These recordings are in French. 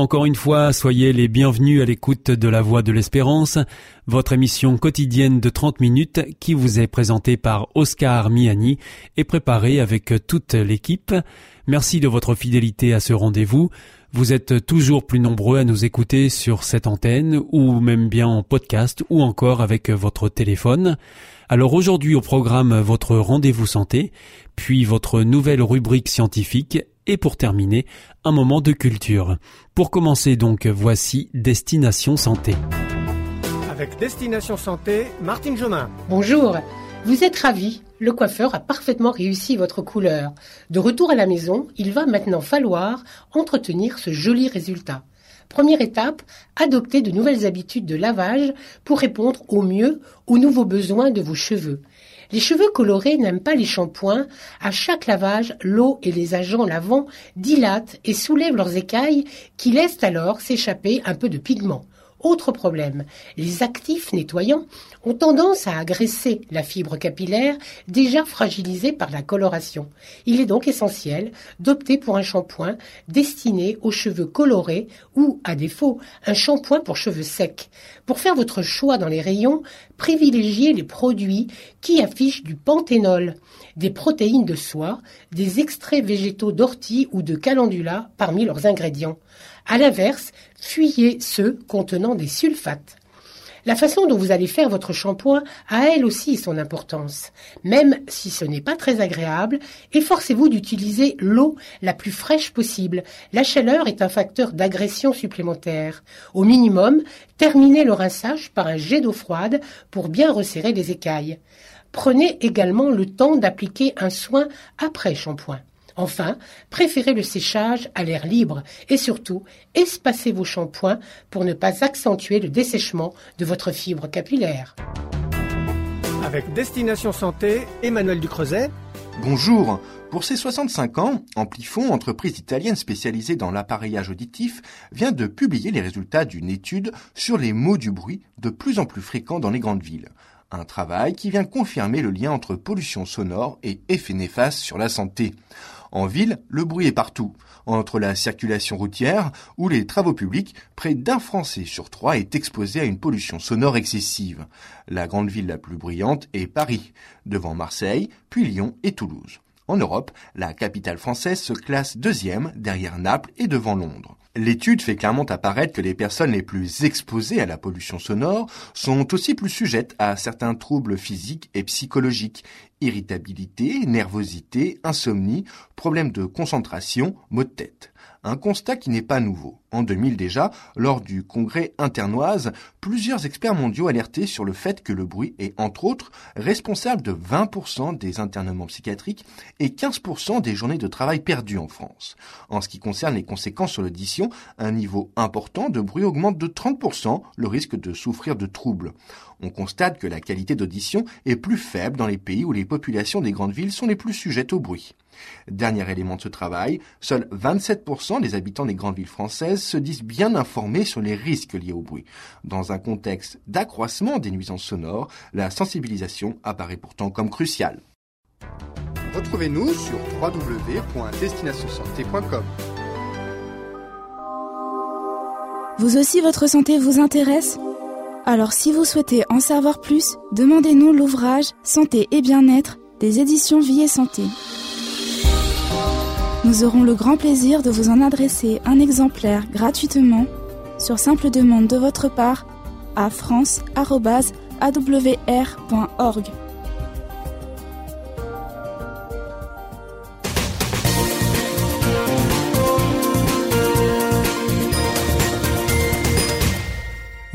Encore une fois, soyez les bienvenus à l'écoute de La Voix de l'Espérance, votre émission quotidienne de 30 minutes qui vous est présentée par Oscar Miani et préparée avec toute l'équipe. Merci de votre fidélité à ce rendez-vous. Vous êtes toujours plus nombreux à nous écouter sur cette antenne ou même bien en podcast ou encore avec votre téléphone. Alors aujourd'hui au programme votre rendez-vous santé, puis votre nouvelle rubrique scientifique et pour terminer, un moment de culture. Pour commencer donc, voici Destination Santé. Avec Destination Santé, Martine Jomain. Bonjour, vous êtes ravi. Le coiffeur a parfaitement réussi votre couleur. De retour à la maison, il va maintenant falloir entretenir ce joli résultat. Première étape, adopter de nouvelles habitudes de lavage pour répondre au mieux aux nouveaux besoins de vos cheveux. Les cheveux colorés n'aiment pas les shampoings. À chaque lavage, l'eau et les agents lavants dilatent et soulèvent leurs écailles qui laissent alors s'échapper un peu de pigment. Autre problème, les actifs nettoyants ont tendance à agresser la fibre capillaire déjà fragilisée par la coloration. Il est donc essentiel d'opter pour un shampoing destiné aux cheveux colorés ou, à défaut, un shampoing pour cheveux secs. Pour faire votre choix dans les rayons, privilégiez les produits qui affichent du panthénol, des protéines de soie, des extraits végétaux d'ortie ou de calendula parmi leurs ingrédients. À l'inverse, fuyez ceux contenant des sulfates. La façon dont vous allez faire votre shampoing a elle aussi son importance. Même si ce n'est pas très agréable, efforcez-vous d'utiliser l'eau la plus fraîche possible. La chaleur est un facteur d'agression supplémentaire. Au minimum, terminez le rinçage par un jet d'eau froide pour bien resserrer les écailles. Prenez également le temps d'appliquer un soin après shampoing. Enfin, préférez le séchage à l'air libre et surtout, espacez vos shampoings pour ne pas accentuer le dessèchement de votre fibre capillaire. Avec Destination Santé, Emmanuel Ducreuset. Bonjour. Pour ses 65 ans, Amplifon, entreprise italienne spécialisée dans l'appareillage auditif, vient de publier les résultats d'une étude sur les maux du bruit de plus en plus fréquents dans les grandes villes. Un travail qui vient confirmer le lien entre pollution sonore et effets néfastes sur la santé. En ville, le bruit est partout. Entre la circulation routière ou les travaux publics, près d'un Français sur trois est exposé à une pollution sonore excessive. La grande ville la plus bruyante est Paris, devant Marseille, puis Lyon et Toulouse. En Europe, la capitale française se classe deuxième derrière Naples et devant Londres. L'étude fait clairement apparaître que les personnes les plus exposées à la pollution sonore sont aussi plus sujettes à certains troubles physiques et psychologiques, irritabilité, nervosité, insomnie, problèmes de concentration, maux de tête. Un constat qui n'est pas nouveau. En 2000 déjà, lors du congrès internoise, plusieurs experts mondiaux alertaient sur le fait que le bruit est, entre autres, responsable de 20% des internements psychiatriques et 15% des journées de travail perdues en France. En ce qui concerne les conséquences sur l'audition, un niveau important de bruit augmente de 30% le risque de souffrir de troubles. On constate que la qualité d'audition est plus faible dans les pays où les populations des grandes villes sont les plus sujettes au bruit. Dernier élément de ce travail, seuls 27% des habitants des grandes villes françaises se disent bien informés sur les risques liés au bruit. Dans un contexte d'accroissement des nuisances sonores, la sensibilisation apparaît pourtant comme cruciale. Retrouvez-nous sur. Vous aussi, votre santé vous intéresse? Alors si vous souhaitez en savoir plus, demandez-nous l'ouvrage Santé et bien-être des éditions Vie et Santé. Nous aurons le grand plaisir de vous en adresser un exemplaire gratuitement sur simple demande de votre part à france.awr.org.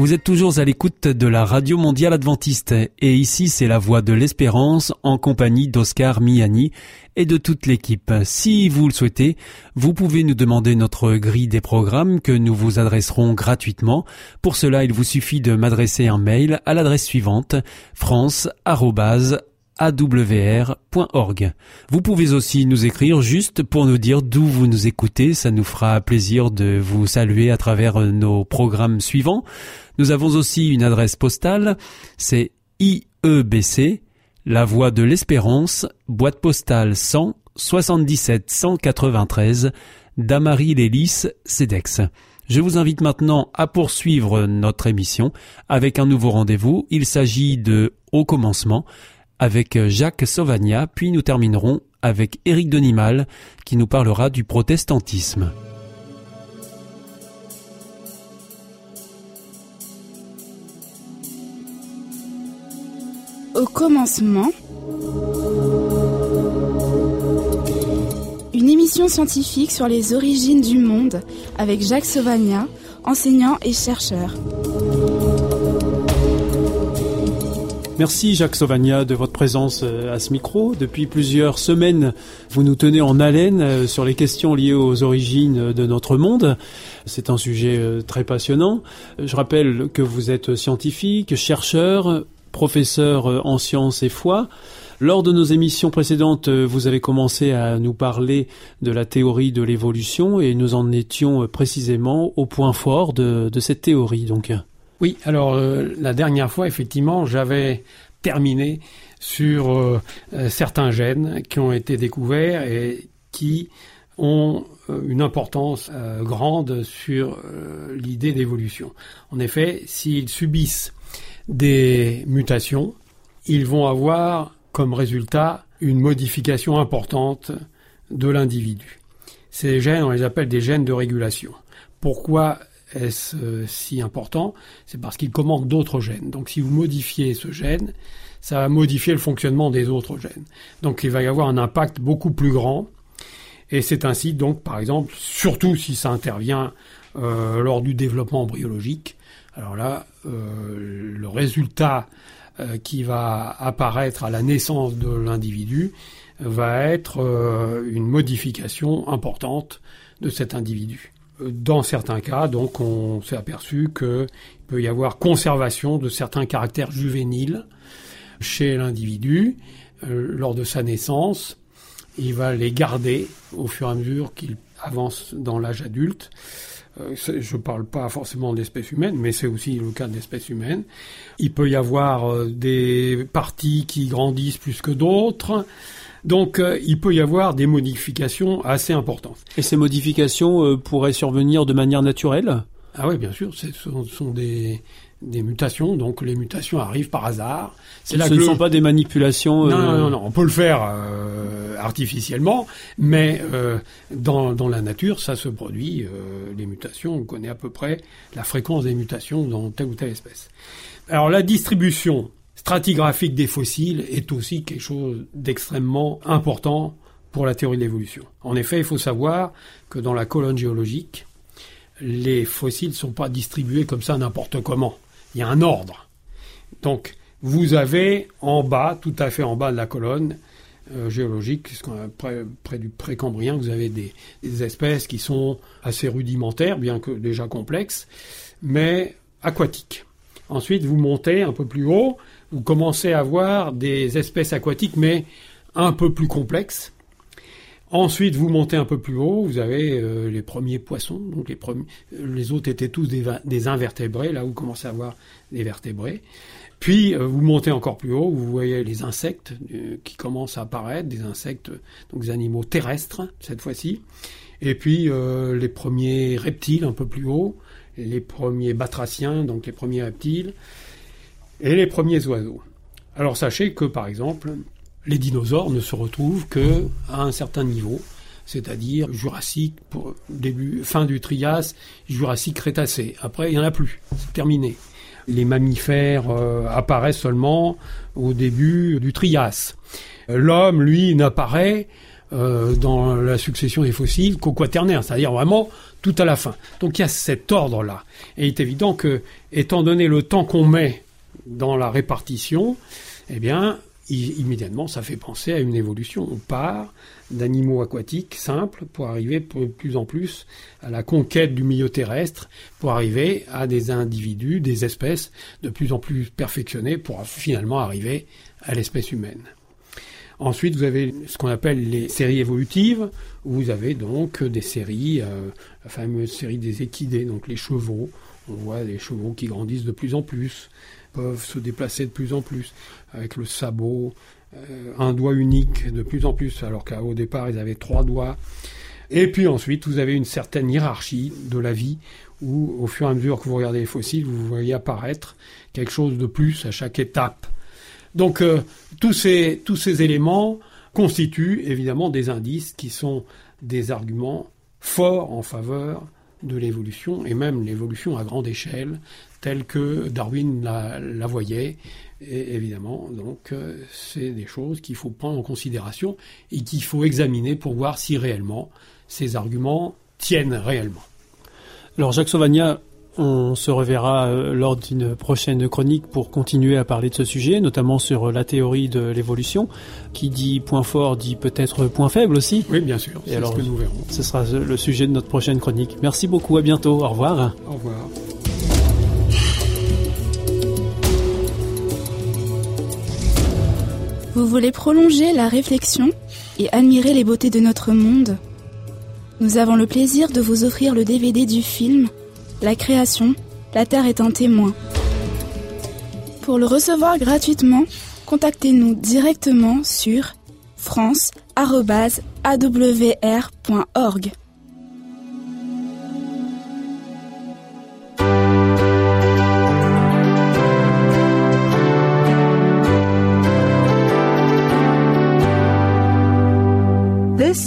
Vous êtes toujours à l'écoute de la Radio Mondiale Adventiste et ici c'est la voix de l'espérance en compagnie d'Oscar Miani et de toute l'équipe. Si vous le souhaitez, vous pouvez nous demander notre grille des programmes que nous vous adresserons gratuitement. Pour cela, il vous suffit de m'adresser un mail à l'adresse suivante france@ awr.org. Vous pouvez aussi nous écrire juste pour nous dire d'où vous nous écoutez, ça nous fera plaisir de vous saluer à travers nos programmes suivants. Nous avons aussi une adresse postale, c'est IEBC, La Voix de l'Espérance, boîte postale 100 77 193, Damary Lélis, CEDEX. Je vous invite maintenant à poursuivre notre émission avec un nouveau rendez-vous. Il s'agit de Au commencement avec Jacques Sauvagna, puis nous terminerons avec Éric Denimal qui nous parlera du protestantisme. Au commencement, une émission scientifique sur les origines du monde avec Jacques Sauvagna, enseignant et chercheur. Merci Jacques Sauvagna de votre présence euh, à ce micro. Depuis plusieurs semaines, vous nous tenez en haleine euh, sur les questions liées aux origines de notre monde. C'est un sujet euh, très passionnant. Je rappelle que vous êtes scientifique, chercheur, professeur en sciences et foi. Lors de nos émissions précédentes, vous avez commencé à nous parler de la théorie de l'évolution et nous en étions précisément au point fort de, cette théorie. Donc. Oui, alors euh, la dernière fois, effectivement, j'avais terminé sur euh, euh, certains gènes qui ont été découverts et qui ont une importance grande sur l'idée d'évolution. En effet, s'ils subissent des mutations, ils vont avoir comme résultat une modification importante de l'individu. Ces gènes, on les appelle des gènes de régulation. Pourquoi est-ce euh, si important? C'est parce qu'il commande d'autres gènes. Donc si vous modifiez ce gène, ça va modifier le fonctionnement des autres gènes. Donc il va y avoir un impact beaucoup plus grand. Et c'est ainsi donc, par exemple, surtout si ça intervient euh, lors du développement embryologique, alors là, euh, le résultat qui va apparaître à la naissance de l'individu va être une modification importante de cet individu. Dans certains cas, donc, on s'est aperçu qu'il peut y avoir conservation de certains caractères juvéniles chez l'individu euh, lors de sa naissance. Il va les garder au fur et à mesure qu'il avance dans l'âge adulte. Euh, je ne parle pas forcément d'espèces humaines, mais c'est aussi le cas d'espèces humaines. Il peut y avoir euh, des parties qui grandissent plus que d'autres. Donc euh, il peut y avoir des modifications assez importantes. Et ces modifications pourraient survenir de manière naturelle? Ah oui, bien sûr, ce sont, des, mutations, donc les mutations arrivent par hasard. ce ne sont pas des manipulations. Euh, non, non, non, on peut le faire artificiellement, mais dans, dans, la nature, ça se produit. les mutations, on connaît à peu près la fréquence des mutations dans telle ou telle espèce. Alors la distribution stratigraphique des fossiles est aussi quelque chose d'extrêmement important pour la théorie de l'évolution. En effet, il faut savoir que dans la colonne géologique, les fossiles ne sont pas distribués comme ça n'importe comment. Il y a un ordre. Donc, vous avez en bas, tout à fait en bas de la colonne euh, géologique, près, près, du précambrien, vous avez des, des, espèces qui sont assez rudimentaires, bien que déjà complexes, mais aquatiques. Ensuite, vous montez un peu plus haut, vous commencez à voir des espèces aquatiques, mais un peu plus complexes. Ensuite, vous montez un peu plus haut, vous avez euh, les premiers poissons, donc les, premiers, les autres étaient tous des, invertébrés, là vous commencez à voir des vertébrés. Puis euh, vous montez encore plus haut, vous voyez les insectes euh, qui commencent à apparaître, des insectes, donc des animaux terrestres cette fois-ci. Et puis les premiers reptiles un peu plus haut, les premiers batraciens, donc les premiers reptiles et les premiers oiseaux. Alors sachez que par exemple, les dinosaures ne se retrouvent que à un certain niveau, c'est-à-dire Jurassique, début, fin du Trias, Jurassique Crétacé. Après, il n'y en a plus, c'est terminé. Les mammifères euh, apparaissent seulement au début du Trias. L'homme, lui, n'apparaît euh, dans la succession des fossiles qu'au quaternaire, c'est-à-dire vraiment tout à la fin. Donc il y a cet ordre-là. Et il est évident que, étant donné le temps qu'on met dans la répartition, eh bien, immédiatement, ça fait penser à une évolution. On part d'animaux aquatiques simples pour arriver de plus en plus à la conquête du milieu terrestre, pour arriver à des individus, des espèces de plus en plus perfectionnées, pour finalement arriver à l'espèce humaine. Ensuite, vous avez ce qu'on appelle les séries évolutives, vous avez donc des séries, euh, la fameuse série des équidés, donc les chevaux. On voit des chevaux qui grandissent de plus en plus, peuvent se déplacer de plus en plus, avec le sabot, euh, un doigt unique de plus en plus, alors qu'au départ ils avaient trois doigts. Et puis ensuite, vous avez une certaine hiérarchie de la vie, où au fur et à mesure que vous regardez les fossiles, vous voyez apparaître quelque chose de plus à chaque étape. Donc euh, tous, ces, tous ces éléments constituent évidemment des indices qui sont des arguments forts en faveur de l'évolution, et même l'évolution à grande échelle, telle que Darwin la, la voyait. Et évidemment, donc, euh, c'est des choses qu'il faut prendre en considération et qu'il faut examiner pour voir si réellement ces arguments tiennent réellement. Alors Jacques Sauvagna, on se reverra euh, lors d'une prochaine chronique pour continuer à parler de ce sujet, notamment sur la théorie de l'évolution. Qui dit point fort dit peut-être point faible aussi. Oui, bien sûr. C'est ce que nous verrons. Ce sera le sujet de notre prochaine chronique. Merci beaucoup. À bientôt. Au revoir. Au revoir. Vous voulez prolonger la réflexion et admirer les beautés de notre monde Nous avons le plaisir de vous offrir le DVD du film La création, la Terre est un témoin. Pour le recevoir gratuitement, contactez-nous directement sur france.awr.org.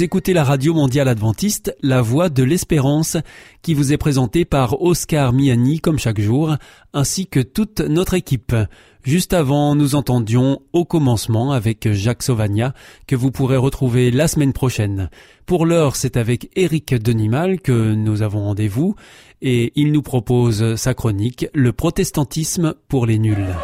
Vous écoutez la radio mondiale adventiste, la voix de l'espérance, qui vous est présentée par Oscar Miani comme chaque jour, ainsi que toute notre équipe. Juste avant, nous entendions au commencement avec Jacques Sauvagna, que vous pourrez retrouver la semaine prochaine. Pour l'heure, c'est avec Éric Denimal que nous avons rendez-vous, et il nous propose sa chronique Le protestantisme pour les nuls.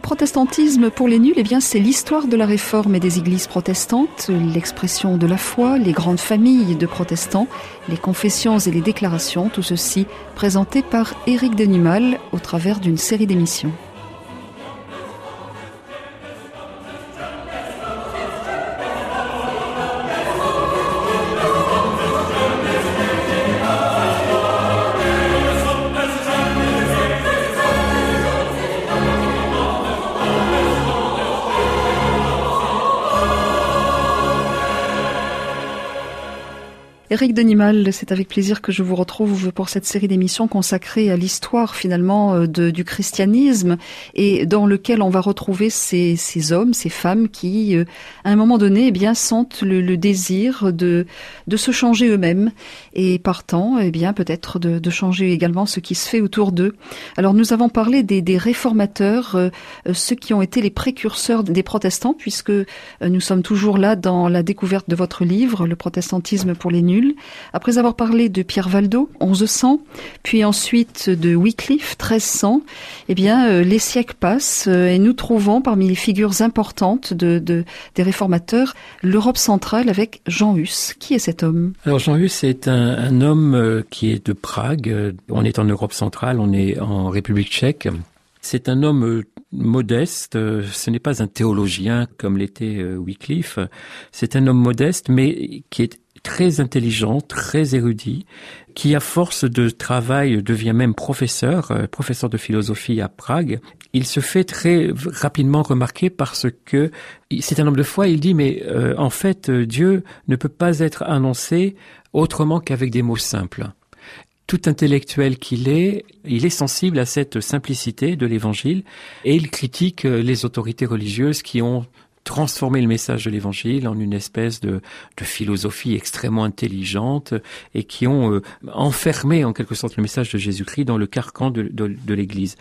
Protestantisme pour les nuls, eh bien, c'est l'histoire de la réforme et des églises protestantes, l'expression de la foi, les grandes familles de protestants, les confessions et les déclarations, tout ceci présenté par Éric Denimal au travers d'une série d'émissions. Éric Denimal, c'est avec plaisir que je vous retrouve pour cette série d'émissions consacrée à l'histoire finalement euh, du christianisme et dans lequel on va retrouver ces, hommes, ces femmes qui, euh, à un moment donné, eh bien, sentent le, désir de, de se changer eux-mêmes et partant, eh bien, peut-être de, changer également ce qui se fait autour d'eux. Alors, nous avons parlé des, des réformateurs, euh, ceux qui ont été les précurseurs des protestants, puisque nous sommes toujours là dans la découverte de votre livre, Le protestantisme pour les nuls après avoir parlé de Pierre Valdo, 1100, puis ensuite de Wycliffe, 1300, eh bien, euh, les siècles passent euh, et nous trouvons parmi les figures importantes de, de des réformateurs l'Europe centrale avec Jean Hus. Qui est cet homme? Alors Jean Hus est un, un homme euh, qui est de Prague. On est en Europe centrale, on est en République tchèque. C'est un homme modeste, ce n'est pas un théologien comme l'était Wycliffe, c'est un homme modeste mais qui est très intelligent, très érudit, qui à force de travail devient même professeur, euh, professeur de philosophie à Prague. Il se fait très rapidement remarquer parce que c'est un homme de foi. Il dit mais euh, en fait Dieu ne peut pas être annoncé autrement qu'avec des mots simples tout intellectuel qu'il est, il est sensible à cette simplicité de l'évangile et il critique euh, les autorités religieuses qui ont transformer le message de l'évangile en une espèce de, philosophie extrêmement intelligente et qui ont euh, enfermé en quelque sorte le message de Jésus-Christ dans le carcan de l'Église.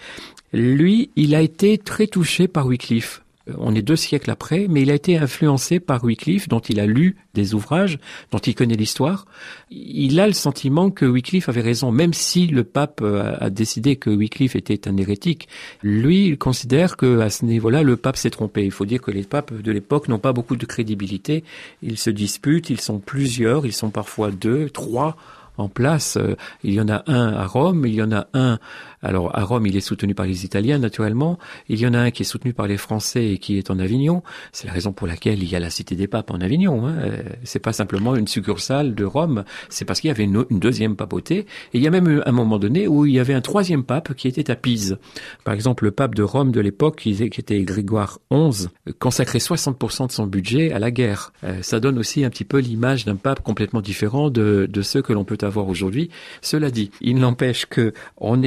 Lui, il a été très touché par Wycliffe on est deux siècles après, mais il a été influencé par Wycliffe, dont il a lu des ouvrages, dont il connaît l'histoire. Il a le sentiment que Wycliffe avait raison, même si le pape a décidé que Wycliffe était un hérétique. Lui, il considère que à ce niveau-là, le pape s'est trompé. Il faut dire que les papes de l'époque n'ont pas beaucoup de crédibilité. Ils se disputent, ils sont plusieurs, ils sont parfois deux, trois en place. Il y en a un à Rome, il y en a un alors à Rome, il est soutenu par les Italiens, naturellement. Il y en a un qui est soutenu par les Français et qui est en Avignon. C'est la raison pour laquelle il y a la Cité des Papes en Avignon. Hein. C'est pas simplement une succursale de Rome. C'est parce qu'il y avait une, deuxième papauté. Et il y a même un moment donné où il y avait un troisième pape qui était à Pise. Par exemple, le pape de Rome de l'époque, qui était Grégoire XI, consacrait 60% de son budget à la guerre. Euh, ça donne aussi un petit peu l'image d'un pape complètement différent de, ceux que l'on peut avoir aujourd'hui. Cela dit, il n'empêche que en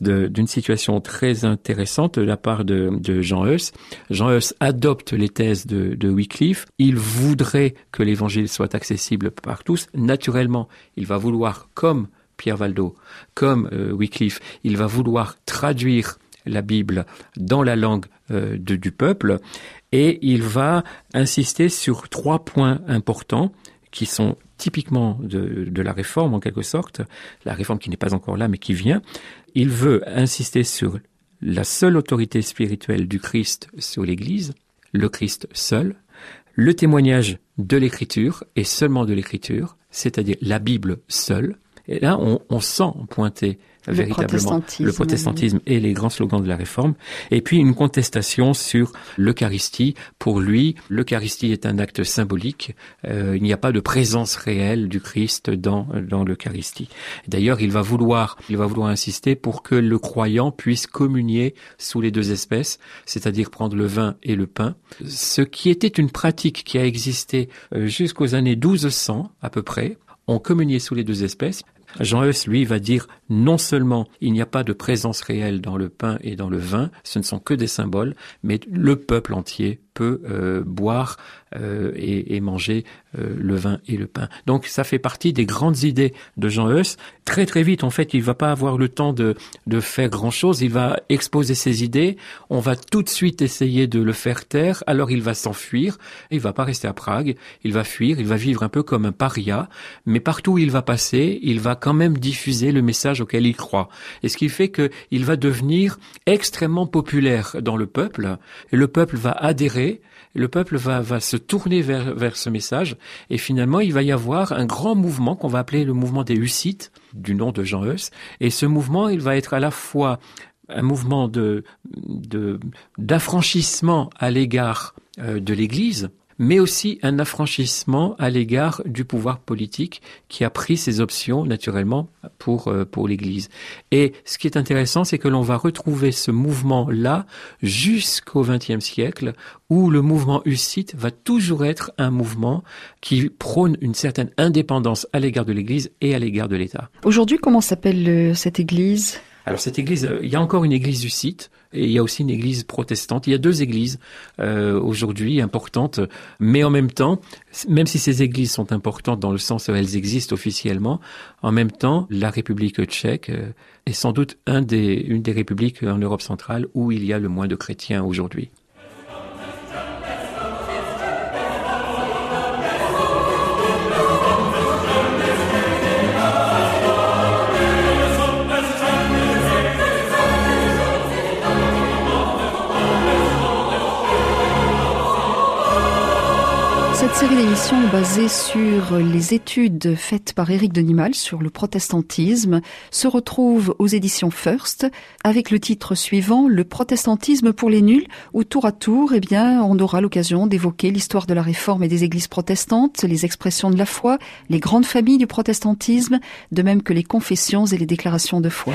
d'une situation très intéressante de la part de, Jean Hus. Jean Hus adopte les thèses de, Wycliffe. Il voudrait que l'évangile soit accessible par tous. Naturellement, il va vouloir, comme Pierre Valdo, comme euh, Wycliffe, il va vouloir traduire la Bible dans la langue euh, du peuple et il va insister sur trois points importants qui sont typiquement de, la réforme en quelque sorte, la réforme qui n'est pas encore là mais qui vient, il veut insister sur la seule autorité spirituelle du Christ sur l'Église, le Christ seul, le témoignage de l'Écriture et seulement de l'Écriture, c'est-à-dire la Bible seule, Et là, on, on sent pointer Le véritablement protestantisme. le protestantisme et les grands slogans de la réforme. Et puis une contestation sur l'Eucharistie. Pour lui, l'Eucharistie est un acte symbolique. Euh, il n'y a pas de présence réelle du Christ dans dans l'Eucharistie. D'ailleurs, il va vouloir il va vouloir insister pour que le croyant puisse communier sous les deux espèces, c'est-à-dire prendre le vin et le pain. Ce qui était une pratique qui a existé euh, jusqu'aux années 1200 à peu près. On communiait sous les deux espèces. Jean Hus, lui, va dire non seulement il n'y a pas de présence réelle dans le pain et dans le vin, ce ne sont que des symboles, mais le peuple entier euh, boire euh, et, manger euh, le vin et le pain. Donc ça fait partie des grandes idées de Jean Hus. Très très vite, en fait, il va pas avoir le temps de, faire grand chose. Il va exposer ses idées. On va tout de suite essayer de le faire taire. Alors il va s'enfuir. Il va pas rester à Prague. Il va fuir. Il va vivre un peu comme un paria. Mais partout où il va passer, il va quand même diffuser le message auquel il croit. Et ce qui fait qu'il va devenir extrêmement populaire dans le peuple. Et le peuple va adhérer le peuple va, se tourner vers, ce message et finalement il va y avoir un grand mouvement qu'on va appeler le mouvement des Hussites, du nom de Jean Hus. Et ce mouvement, il va être à la fois un mouvement d'affranchissement à l'égard euh, de l'Église, mais aussi un affranchissement à l'égard du pouvoir politique qui a pris ses options naturellement pour euh, pour l'Église. Et ce qui est intéressant, c'est que l'on va retrouver ce mouvement-là jusqu'au XXe siècle, où le mouvement hussite va toujours être un mouvement qui prône une certaine indépendance à l'égard de l'Église et à l'égard de l'État. Aujourd'hui, comment s'appelle euh, cette église? Alors cette église, euh, il y a encore une église hussite et il y a aussi une église protestante. Il y a deux églises euh, aujourd'hui importantes, mais en même temps, même si ces églises sont importantes dans le sens où elles existent officiellement, en même temps, la République tchèque euh, est sans doute un des, une des républiques en Europe centrale où il y a le moins de chrétiens aujourd'hui. Série d'émissions basée sur les études faites par Éric Denimal sur le protestantisme se retrouve aux éditions First avec le titre suivant Le protestantisme pour les nuls où tour à tour, eh bien, on aura l'occasion d'évoquer l'histoire de la réforme et des églises protestantes, les expressions de la foi, les grandes familles du protestantisme, de même que les confessions et les déclarations de foi.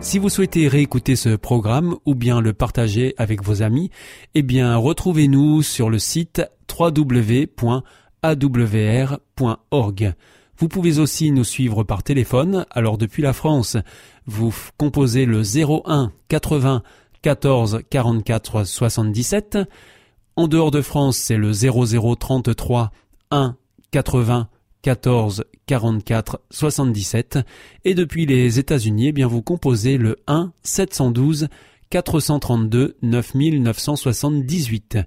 Si vous souhaitez réécouter ce programme ou bien le partager avec vos amis, eh bien retrouvez-nous sur le site www.awr.org. Vous pouvez aussi nous suivre par téléphone, alors depuis la France, vous composez le 01 80 14 44 77. En dehors de France, c'est le 00 33 1 80 14 44 77 et depuis les États-Unis, eh bien vous composez le 1 712 432 9978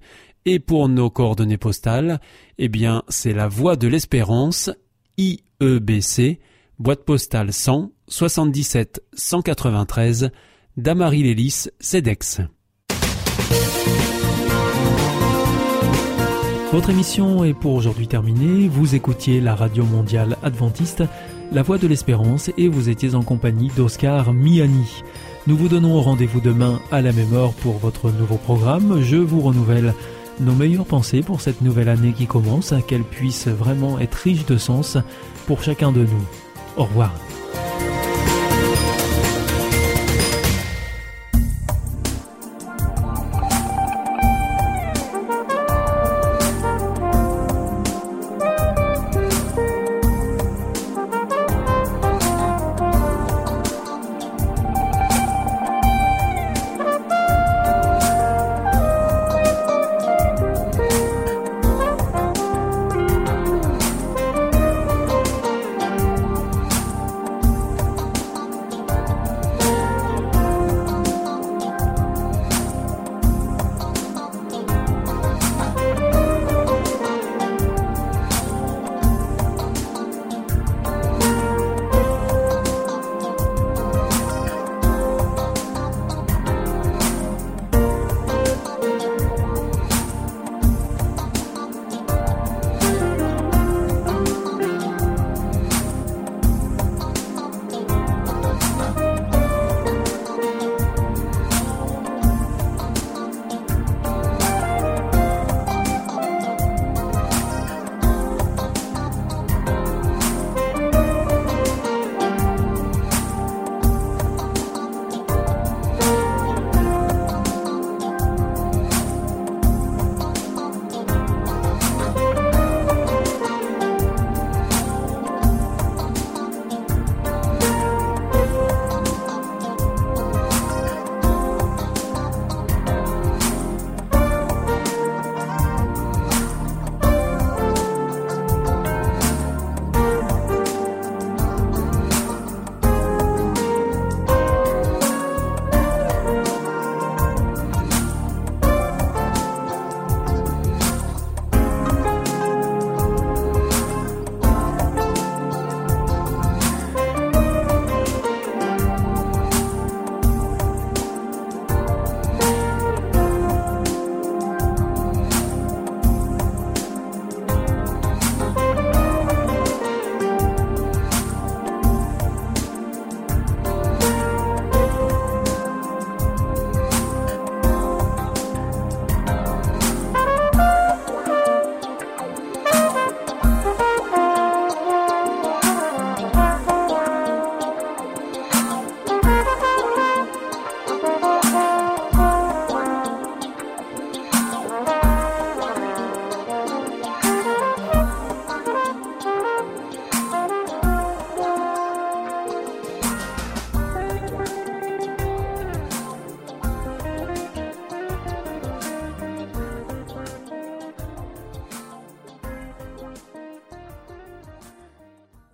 et pour nos coordonnées postales, eh bien c'est la Voie de l'Espérance IEBC boîte postale 100 77 193 Damary Lélis CEDEX. Votre émission est pour aujourd'hui terminée. Vous écoutiez la radio mondiale adventiste, La Voix de l'Espérance, et vous étiez en compagnie d'Oscar Miani. Nous vous donnons rendez-vous demain à la même heure pour votre nouveau programme. Je vous renouvelle nos meilleures pensées pour cette nouvelle année qui commence, qu'elle puisse vraiment être riche de sens pour chacun de nous. Au revoir.